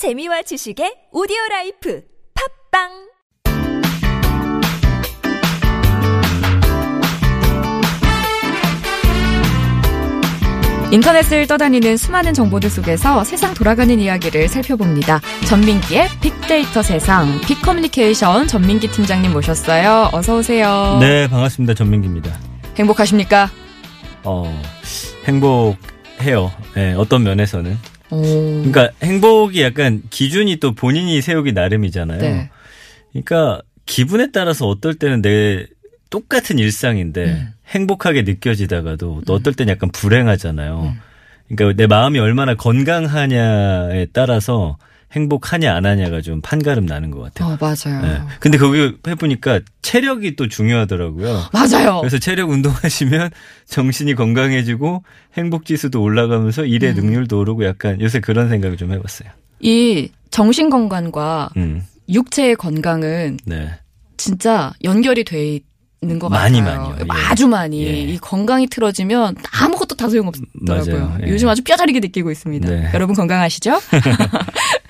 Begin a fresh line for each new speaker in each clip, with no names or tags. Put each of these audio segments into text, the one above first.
재미와 지식의 오디오 life 팟빵
인터넷을 떠다니는 수많은 정보들 속에서 세상 돌아가는 이야기를 살펴봅니다. 전민기의 빅데이터 세상, 빅커뮤니케이션 전민기 팀장님 모셨어요. 어서 오세요.
네, 반갑습니다. 전민기입니다.
행복하십니까?
어, 행복해요. 네, 어떤 면에서는.
오.
그러니까 행복이 약간 기준이 또 본인이 세우기 나름이잖아요.
네.
그러니까 기분에 따라서 어떨 때는 내 똑같은 일상인데
음.
행복하게 느껴지다가도 또 어떨 때는 약간 불행하잖아요. 그러니까 내 마음이 얼마나 건강하냐에 따라서 행복하냐 안 하냐가 좀 판가름 나는 것 같아요.
어, 맞아요.
네. 근데 거기 해보니까 체력이 또 중요하더라고요.
맞아요.
그래서 체력 운동하시면 정신이 건강해지고 행복 지수도 올라가면서 일의
음.
능률도 오르고 약간 요새 그런 생각을 좀 해봤어요.
이 정신 건강과
음,
육체의 건강은
네.
진짜 연결이 돼 있는 것
많이
같아요.
많이요. 예.
아주 많이.
예.
이 건강이 틀어지면 아무것도 다 소용없더라고요.
예.
요즘 아주 뼈저리게 느끼고 있습니다.
네.
여러분 건강하시죠?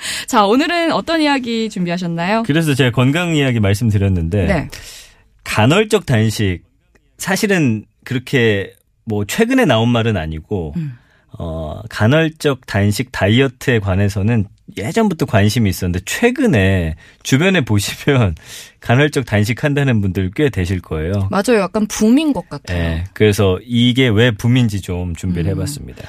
자, 오늘은 어떤 이야기 준비하셨나요?
그래서 제가 건강 이야기 말씀드렸는데
네.
간헐적 단식 사실은 그렇게 뭐 최근에 나온 말은 아니고
음.
어 간헐적 단식 다이어트에 관해서는 예전부터 관심이 있었는데 최근에 주변에 보시면 간헐적 단식한다는 분들 꽤 되실 거예요.
맞아요. 약간 붐인 것 같아요.
예. 그래서 이게 왜 붐인지 좀 준비를
음.
해봤습니다.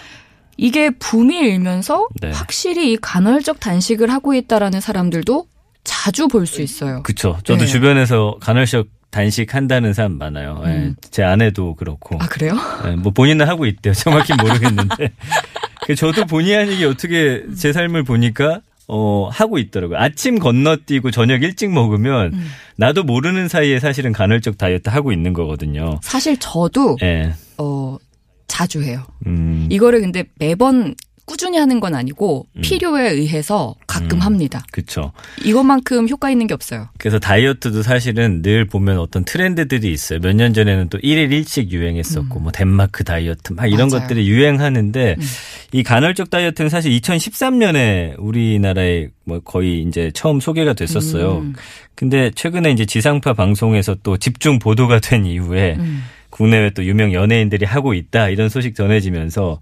이게 붐이 일면서
네.
확실히 이 간헐적 단식을 하고 있다라는 사람들도 자주 볼 수 있어요.
그쵸. 저도
네.
주변에서 간헐적 단식 한다는 사람 많아요. 예.
음.
제 아내도 그렇고.
아, 그래요?
예, 뭐 본인은 하고 있대요. 정확히 모르겠는데. 그 저도 본의 아니게 어떻게 제 삶을 보니까 어, 하고 있더라고요. 아침 건너뛰고 저녁 일찍 먹으면
음.
나도 모르는 사이에 사실은 간헐적 다이어트 하고 있는 거거든요.
사실 저도
예.
어 자주 해요.
음.
이거를 근데 매번 꾸준히 하는 건 아니고 필요에 의해서 가끔
음.
합니다.
그쵸.
이것만큼 효과 있는 게 없어요.
그래서 다이어트도 사실은 늘 보면 어떤 트렌드들이 있어요. 몇 년 전에는 또 1일 1식 유행했었고, 뭐 덴마크 다이어트 막 이런
음. 맞아요.
것들이 유행하는데,
음.
이 간헐적 다이어트는 사실 2013년에 우리나라에 뭐 거의 이제 처음 소개가 됐었어요.
음.
근데 최근에 이제 지상파 방송에서 또 집중 보도가 된 이후에
음.
국내외 또 유명 연예인들이 하고 있다 이런 소식 전해지면서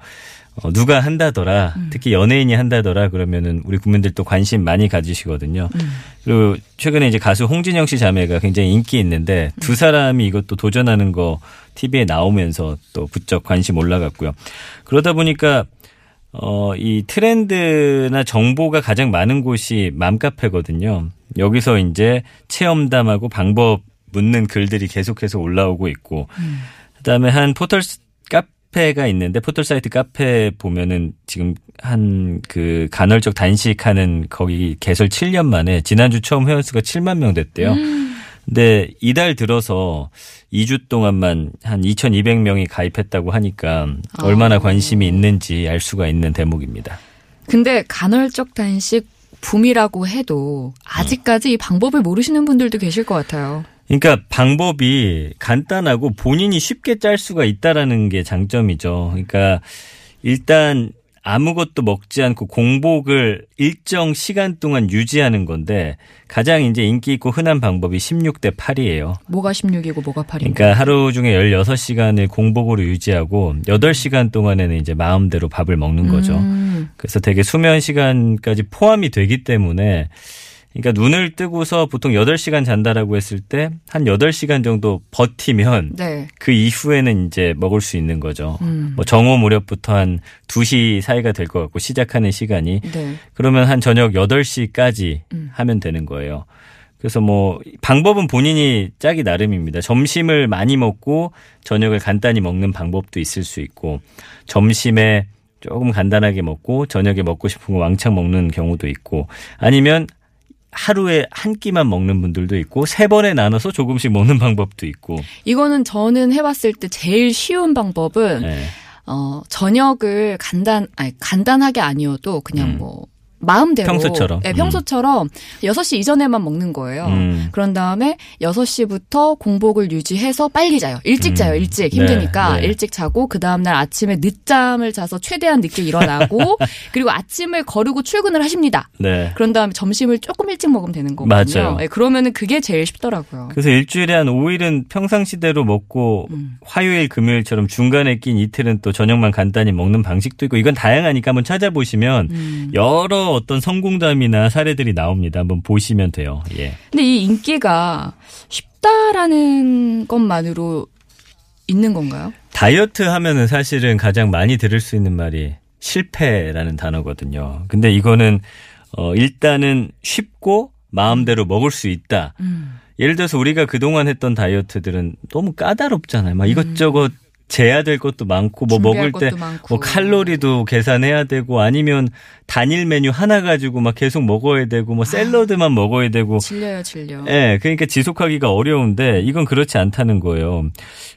어, 누가 한다더라
음.
특히 연예인이 한다더라 그러면은 우리 국민들도 관심 많이 가지시거든요.
음.
그리고 최근에 이제 가수 홍진영 씨 자매가 굉장히 인기 있는데 두 사람이 이것도 도전하는 거 TV에 나오면서 또 부쩍 관심 올라갔고요. 그러다 보니까 어, 이 트렌드나 정보가 가장 많은 곳이 맘카페거든요. 여기서 이제 체험담하고 방법 묻는 글들이 계속해서 올라오고 있고, 그다음에 한 포털 스- 카페가 있는데 포털 사이트 카페 보면은 지금 한 그 간헐적 단식하는 거기 개설 7년 만에 지난주 처음 회원 수가 7만 명 됐대요. 근데 이달 들어서 2주 동안만 한 2,200명이 가입했다고 하니까 얼마나
아.
관심이 있는지 알 수가 있는 대목입니다.
근데 간헐적 단식 붐이라고 해도 아직까지 이 방법을 모르시는 분들도 계실 것 같아요.
그러니까 방법이 간단하고 본인이 쉽게 짤 수가 있다라는 게 장점이죠. 그러니까 일단 아무것도 먹지 않고 공복을 일정 시간 동안 유지하는 건데 가장 이제 인기 있고 흔한 방법이 16대 8이에요.
뭐가 16이고 뭐가 8인가?
그러니까 하루 중에 16시간을 공복으로 유지하고 8시간 동안에는 이제 마음대로 밥을 먹는 거죠.
음.
그래서 되게 수면 시간까지 포함이 되기 때문에 그러니까 눈을 뜨고서 보통 8시간 잔다라고 했을 때 한 8시간 정도 버티면
네.
그 이후에는 이제 먹을 수 있는 거죠.
음.
뭐 정오 무렵부터 한 2시 사이가 될 것 같고 시작하는 시간이
네.
그러면 한 저녁 8시까지
음.
하면 되는 거예요. 그래서 뭐 방법은 본인이 짜기 나름입니다. 점심을 많이 먹고 저녁을 간단히 먹는 방법도 있을 수 있고 점심에 조금 간단하게 먹고 저녁에 먹고 싶은 거 왕창 먹는 경우도 있고 아니면 하루에 한 끼만 먹는 분들도 있고 세 번에 나눠서 조금씩 먹는 방법도 있고
이거는 저는 해봤을 때 제일 쉬운 방법은
네.
어 저녁을 간단 아니 간단하게 아니어도 그냥
음.
뭐 마음대로
평소처럼.
네, 평소처럼 6시 이전에만 먹는 거예요.
음.
그런 다음에 6시부터 공복을 유지해서 빨리 자요. 일찍
음.
자요. 일찍 힘드니까
네, 네.
일찍 자고 그 다음 날 아침에 늦잠을 자서 최대한 늦게 일어나고 그리고 아침을 거르고 출근을 하십니다.
네.
그런 다음에 점심을 조금 일찍 먹으면 되는 거거든요.
맞아요.
네, 그러면은 그게 제일 쉽더라고요.
그래서 일주일에 한 5일은 평상시대로 먹고
음.
화요일, 금요일처럼 중간에 낀 이틀은 또 저녁만 간단히 먹는 방식도 있고 이건 다양하니까 한번 찾아보시면
음.
여러 어떤 성공담이나 사례들이 나옵니다. 한번 보시면 돼요. 예.
근데 이 인기가 쉽다라는 것만으로 있는 건가요?
다이어트 하면은 사실은 가장 많이 들을 수 있는 말이 실패라는 단어거든요. 근데 이거는 어 일단은 쉽고 마음대로 먹을 수 있다.
음.
예를 들어서 우리가 그동안 했던 다이어트들은 너무 까다롭잖아요. 막 이것저것 재야 될 것도 많고 뭐 먹을 때. 뭐 칼로리도 계산해야 되고 아니면 단일 메뉴 하나 가지고 막 계속 먹어야 되고 뭐 샐러드만 먹어야 되고
질려요, 질려.
예, 그러니까 지속하기가 어려운데 이건 그렇지 않다는 거예요.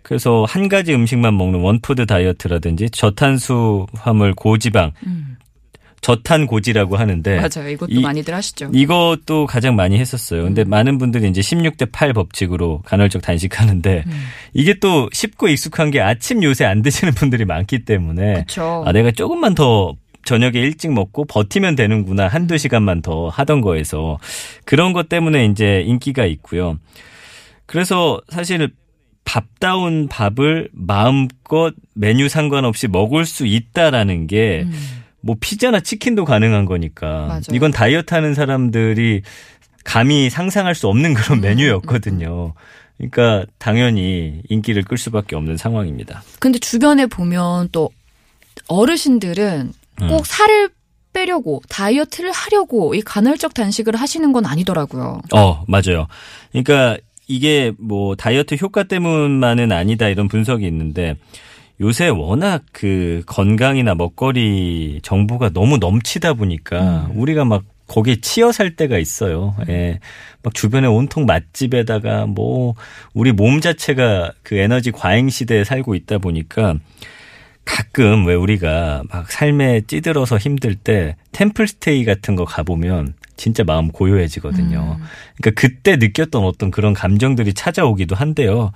그래서 한 가지 음식만 먹는 원푸드 다이어트라든지 저탄수화물 고지방,
음.
저탄 고지라고 하는데
맞아요. 이것도
이-
많이들 하시죠.
이것도 가장 많이 했었어요.
음.
근데 많은 분들이 이제 16대 8 법칙으로 간헐적 단식하는데
음.
이게 또 쉽고 익숙한 게 아침 요새 안 드시는 분들이 많기 때문에
그렇죠.
아, 내가 조금만 더 저녁에 일찍 먹고 버티면 되는구나. 한두 시간만 더 하던 거에서. 그런 것 때문에 이제 인기가 있고요. 그래서 사실 밥다운 밥을 마음껏 메뉴 상관없이 먹을 수 있다라는 게 뭐
음.
피자나 치킨도 가능한 거니까.
맞아요.
이건 다이어트 하는 사람들이 감히 상상할 수 없는 그런
음,
메뉴였거든요. 그러니까 당연히 인기를 끌 수밖에 없는 상황입니다.
근데 주변에 보면 또 어르신들은
음.
꼭 살을 빼려고 다이어트를 하려고 이 간헐적 단식을 하시는 건 아니더라고요.
어, 맞아요. 그러니까 이게 뭐 다이어트 효과 때문만은 아니다 이런 분석이 있는데 요새 워낙 그 건강이나 먹거리 정보가 너무 넘치다 보니까 우리가 막 거기에 치여 살 때가 있어요. 예. 막 주변에 온통 맛집에다가 뭐 우리 몸 자체가 그 에너지 과잉 시대에 살고 있다 보니까 가끔 왜 우리가 막 삶에 찌들어서 힘들 때 템플스테이 같은 거 가보면 진짜 마음 고요해지거든요. 그러니까 그때 느꼈던 어떤 그런 감정들이 찾아오기도 한데요.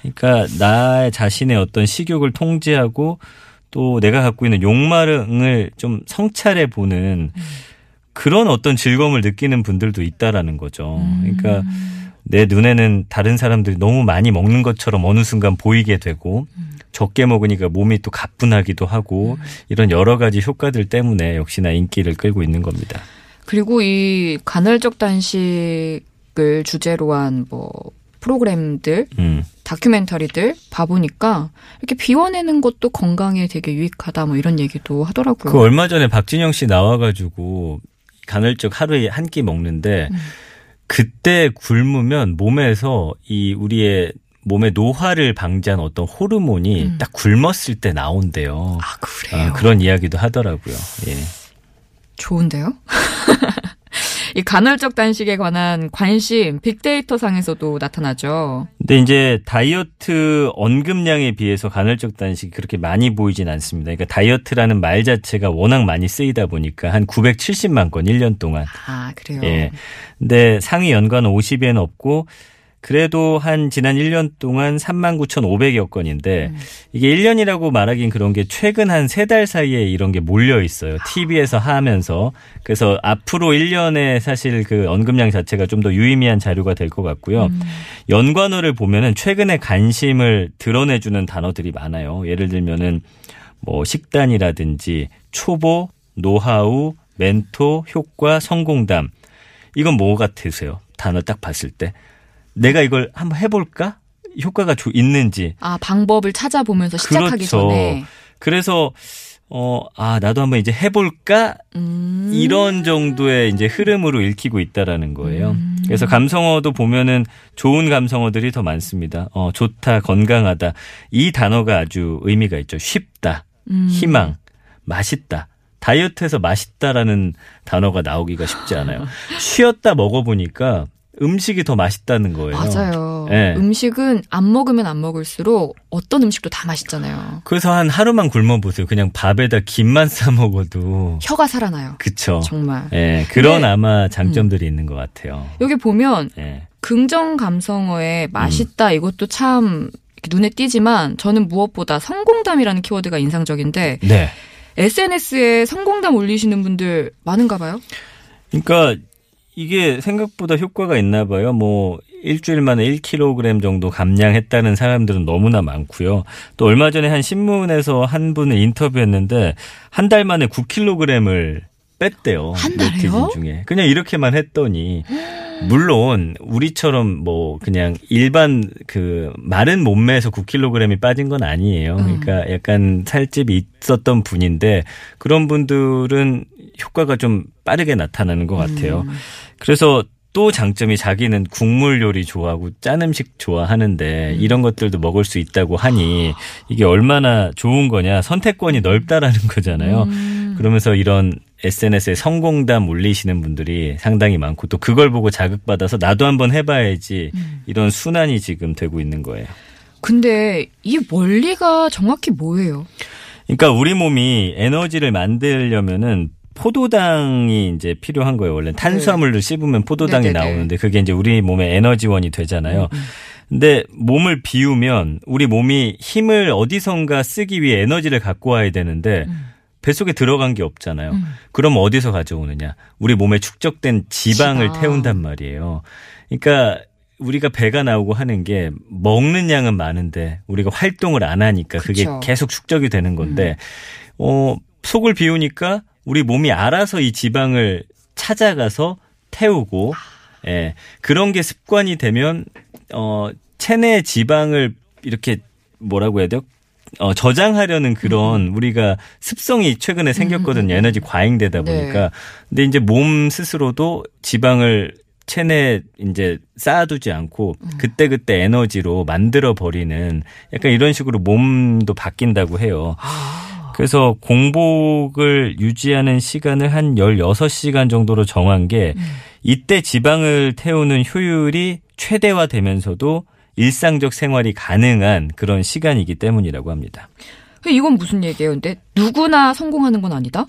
그러니까 나 자신의 어떤 식욕을 통제하고 또 내가 갖고 있는 욕망을 좀 성찰해 보는 그런 어떤 즐거움을 느끼는 분들도 있다라는 거죠. 그러니까 내 눈에는 다른 사람들이 너무 많이 먹는 것처럼 어느 순간 보이게 되고 적게 먹으니까 몸이 또 가뿐하기도 하고 이런 여러 가지 효과들 때문에 역시나 인기를 끌고 있는 겁니다.
그리고 이 간헐적 단식을 주제로 한 뭐 프로그램들,
음.
다큐멘터리들 봐보니까 이렇게 비워내는 것도 건강에 되게 유익하다 뭐 이런 얘기도 하더라고요.
그 얼마 전에 박진영 씨 나와가지고 간헐적 하루에 한 끼 먹는데
음.
그때 굶으면 몸에서 이 우리의 몸의 노화를 방지하는 어떤 호르몬이
음.
딱 굶었을 때 나온대요.
아 그래요.
아, 그런 이야기도 하더라고요. 예.
좋은데요? 이 간헐적 단식에 관한 관심 빅데이터 상에서도 나타나죠.
근데 이제 다이어트 언급량에 비해서 간헐적 단식이 그렇게 많이 보이진 않습니다. 그러니까 다이어트라는 말 자체가 워낙 많이 쓰이다 보니까 한 970만 건 1년 동안.
아 그래요.
예. 근데 상위 연관 50에는 없고 그래도 한 지난 1년 동안 39,500여 건인데
음.
이게 1년이라고 말하긴 그런 게 최근 한 세 달 사이에 이런 게 몰려 있어요. TV에서 하면서. 그래서 앞으로 1년에 사실 그 언급량 자체가 좀 더 유의미한 자료가 될 것 같고요.
음.
연관어를 보면은 최근에 관심을 드러내 주는 단어들이 많아요. 예를 들면은 뭐 식단이라든지 초보, 노하우, 멘토, 효과, 성공담. 이건 뭐 같으세요? 단어 딱 봤을 때. 내가 이걸 한번 해볼까? 효과가 조- 있는지.
아 방법을 찾아보면서 시작하기
그렇죠.
전에
그래서 어, 아, 나도 한번 이제 해볼까?
음.
이런 정도의 이제 흐름으로 읽히고 있다라는 거예요.
음.
그래서 감성어도 보면은 좋은 감성어들이 더 많습니다. 어, 좋다, 건강하다. 이 단어가 아주 의미가 있죠. 쉽다,
음.
희망, 맛있다. 다이어트에서 맛있다라는 단어가 나오기가 쉽지 않아요. 쉬었다 먹어보니까 음식이 더 맛있다는 거예요.
맞아요.
네.
음식은 안 먹으면 안 먹을수록 어떤 음식도 다 맛있잖아요.
그래서 한 하루만 굶어 보세요. 그냥 밥에다 김만 싸 먹어도
혀가 살아나요.
그쵸.
정말.
예, 그런
근데-
아마 장점들이 있는 것 같아요.
여기 보면
예.
긍정 감성어에 맛있다
음.
이것도 참 눈에 띄지만 저는 무엇보다 성공담이라는 키워드가 인상적인데
네.
SNS에 성공담 올리시는 분들 많은가 봐요.
그러니까 이게 생각보다 효과가 있나 봐요. 뭐 일주일 만에 1kg 정도 감량했다는 사람들은 너무나 많고요. 또 얼마 전에 한 신문에서 한 분을 인터뷰했는데 한 달 만에 9kg을 뺐대요.
한?
네티즌 중에. 그냥 이렇게만 했더니 물론 우리처럼 뭐 그냥 일반 그 마른 몸매에서 9kg이 빠진 건 아니에요. 그러니까 약간 살집이 있었던 분인데 그런 분들은 효과가 좀 빠르게 나타나는 것 같아요. 그래서 또 장점이 자기는 국물 요리 좋아하고 짠 음식 좋아하는데 이런 것들도 먹을 수 있다고 하니 이게 얼마나 좋은 거냐 선택권이 넓다라는 거잖아요. 그러면서 이런 SNS에 성공담 올리시는 분들이 상당히 많고 또 그걸 보고 자극받아서 나도 한번 해봐야지 이런 순환이 지금 되고 있는 거예요.
근데 이 원리가 정확히 뭐예요?
그러니까 우리 몸이 에너지를 만들려면은 포도당이 이제 필요한 거예요. 원래 탄수화물을 씹으면 포도당이
네네네.
나오는데 그게 이제 우리 몸의 에너지원이 되잖아요.
음,
근데 몸을 비우면 우리 몸이 힘을 어디선가 쓰기 위해 에너지를 갖고 와야 되는데
음.
뱃속에 들어간 게 없잖아요. 그럼 어디서 가져오느냐? 우리 몸에 축적된 지방을
지방.
태운단 말이에요. 그러니까 우리가 배가 나오고 하는 게 먹는 양은 많은데 우리가 활동을 안 하니까 그게
그쵸. 음.
계속 축적이 되는 건데 어 속을 비우니까 우리 몸이 알아서 이 지방을 찾아가서 태우고 예 그런 게 습관이 되면 어 체내 지방을 이렇게 뭐라고 해야 돼요? 어, 저장하려는 그런 우리가 습성이 최근에 생겼거든요. 에너지 과잉되다
네.
보니까. 근데 이제 몸 스스로도 지방을 체내에 이제 쌓아두지 않고 그때 그때 에너지로 만들어 버리는 약간 이런 식으로 몸도 바뀐다고 해요. 그래서 공복을 유지하는 시간을 한 16시간 정도로 정한 게 이때 지방을 태우는 효율이 최대화되면서도 일상적 생활이 가능한 그런 시간이기 때문이라고 합니다.
이건 무슨 얘기예요? 근데 누구나 성공하는 건 아니다?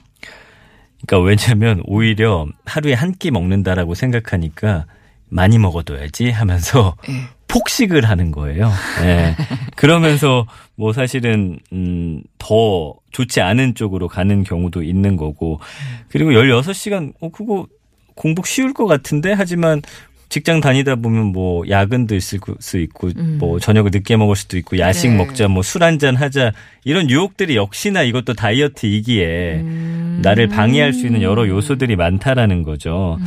그러니까 왜냐하면 오히려 하루에 한 끼 먹는다라고 생각하니까 많이 먹어둬야지 하면서
예.
폭식을 하는 거예요. 예. 그러면서 뭐 사실은 음 더 좋지 않은 쪽으로 가는 경우도 있는 거고 그리고 16시간 어 그거 공복 쉬울 것 같은데 하지만 직장 다니다 보면 뭐 야근도 있을 수 있고 뭐 저녁을 늦게 먹을 수도 있고 야식
네.
먹자 뭐 술 한잔 하자 이런 유혹들이 역시나 이것도 다이어트이기에
음.
나를 방해할 수 있는 여러 요소들이 많다라는 거죠.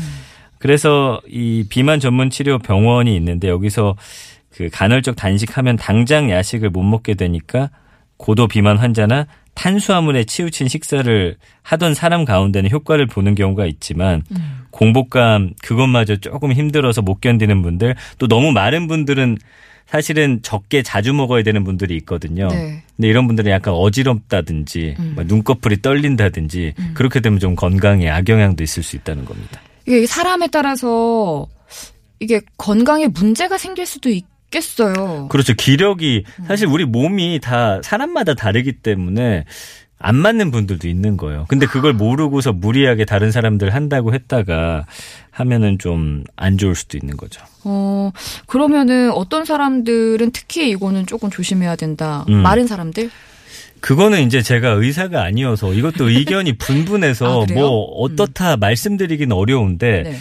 그래서 이 비만 전문 치료 병원이 있는데 여기서 그 간헐적 단식하면 당장 야식을 못 먹게 되니까 고도 비만 환자나 탄수화물에 치우친 식사를 하던 사람 가운데는 효과를 보는 경우가 있지만 공복감 그것마저 조금 힘들어서 못 견디는 분들 또 너무 마른 분들은 사실은 적게 자주 먹어야 되는 분들이 있거든요.
네.
근데 이런 분들은 약간 어지럽다든지 막 눈꺼풀이 떨린다든지 그렇게 되면 좀 건강에 악영향도 있을 수 있다는 겁니다.
이게 사람에 따라서 이게 건강에 문제가 생길 수도 있겠어요.
그렇죠. 기력이 사실 우리 몸이 다 사람마다 다르기 때문에 안 맞는 분들도 있는 거예요. 근데 그걸 모르고서 무리하게 다른 사람들 한다고 했다가 하면은 좀 안 좋을 수도 있는 거죠.
어, 그러면은 어떤 사람들은 특히 이거는 조금 조심해야 된다.
음.
마른 사람들?
그거는 이제 제가 의사가 아니어서 이것도 의견이 분분해서
아?
뭐 어떻다 말씀드리긴 어려운데
네.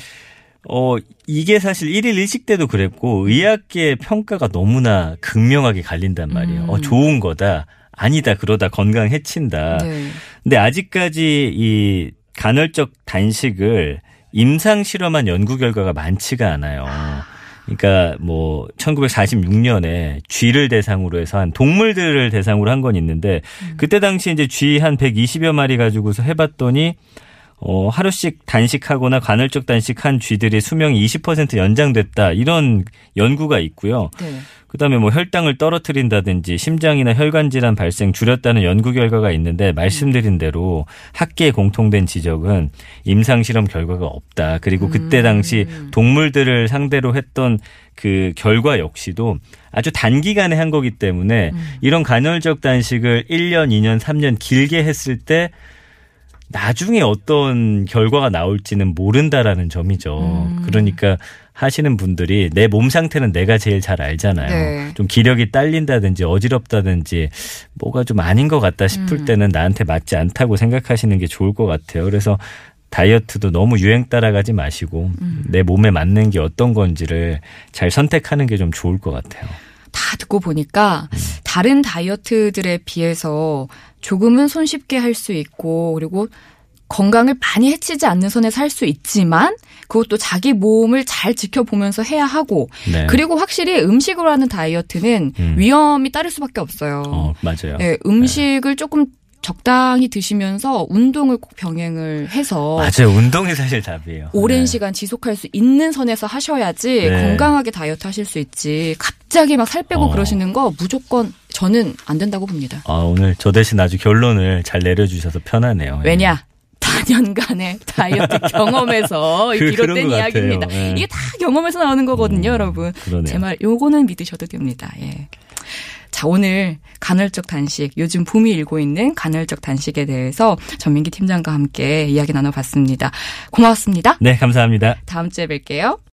어, 이게 사실 일일 일식 때도 그랬고, 의학계의 평가가 너무나 극명하게 갈린단 말이에요.
음.
어, 좋은 거다. 아니다. 그러다 건강 해친다.
네.
근데 아직까지 이 간헐적 단식을 임상 실험한 연구 결과가 많지가 않아요. 그러니까 뭐 1946년에 쥐를 대상으로 해서 한 동물들을 대상으로 한 건 있는데 그때 당시 이제 쥐 한 120여 마리 가지고서 해봤더니 어, 하루씩 단식하거나 간헐적 단식한 쥐들이 수명이 20% 연장됐다. 이런 연구가 있고요.
네.
그다음에 뭐 혈당을 떨어뜨린다든지 심장이나 혈관 질환 발생 줄였다는 연구 결과가 있는데 말씀드린 대로 학계에 공통된 지적은 임상 실험 결과가 없다. 그리고 그때 당시 동물들을 상대로 했던 그 결과 역시도 아주 단기간에 한 거기 때문에 이런 간헐적 단식을 1년, 2년, 3년 길게 했을 때 나중에 어떤 결과가 나올지는 모른다라는 점이죠. 그러니까 하시는 분들이 내 몸 상태는 내가 제일 잘 알잖아요.
네.
좀 기력이 딸린다든지 어지럽다든지 뭐가 좀 아닌 것 같다 싶을
음.
때는 나한테 맞지 않다고 생각하시는 게 좋을 것 같아요. 그래서 다이어트도 너무 유행 따라가지 마시고
음.
내 몸에 맞는 게 어떤 건지를 잘 선택하는 게 좀 좋을 것 같아요.
다 듣고 보니까 다른 다이어트들에 비해서 조금은 손쉽게 할 수 있고 그리고 건강을 많이 해치지 않는 선에서 할수 있지만 그것도 자기 몸을 잘 지켜보면서 해야 하고
네.
그리고 확실히 음식으로 하는 다이어트는
음.
위험이 따를 수밖에 없어요.
어, 맞아요.
예, 음식을 조금 적당히 드시면서 운동을 꼭 병행을 해서
맞아요. 운동이 사실 답이에요.
오랜
네.
시간 지속할 수 있는 선에서 하셔야지
네.
건강하게 다이어트 하실 수 있지. 갑자기 막 살 빼고
어.
그러시는 거 무조건 저는 안 된다고 봅니다.
아, 오늘 저 대신 아주 결론을 잘 내려주셔서 편하네요. 예.
왜냐? 다년간의 다이어트 경험에서
그-
비롯된
것
이야기입니다.
예.
이게 다 경험에서 나오는 거거든요,
음,
여러분.
그러네요.
제말 요거는 믿으셔도 됩니다. 예. 자, 오늘 간헐적 단식, 요즘 붐이 일고 있는 간헐적 단식에 대해서 전민기 팀장과 함께 이야기 나눠봤습니다. 고맙습니다.
네, 감사합니다.
다음 주에 뵐게요.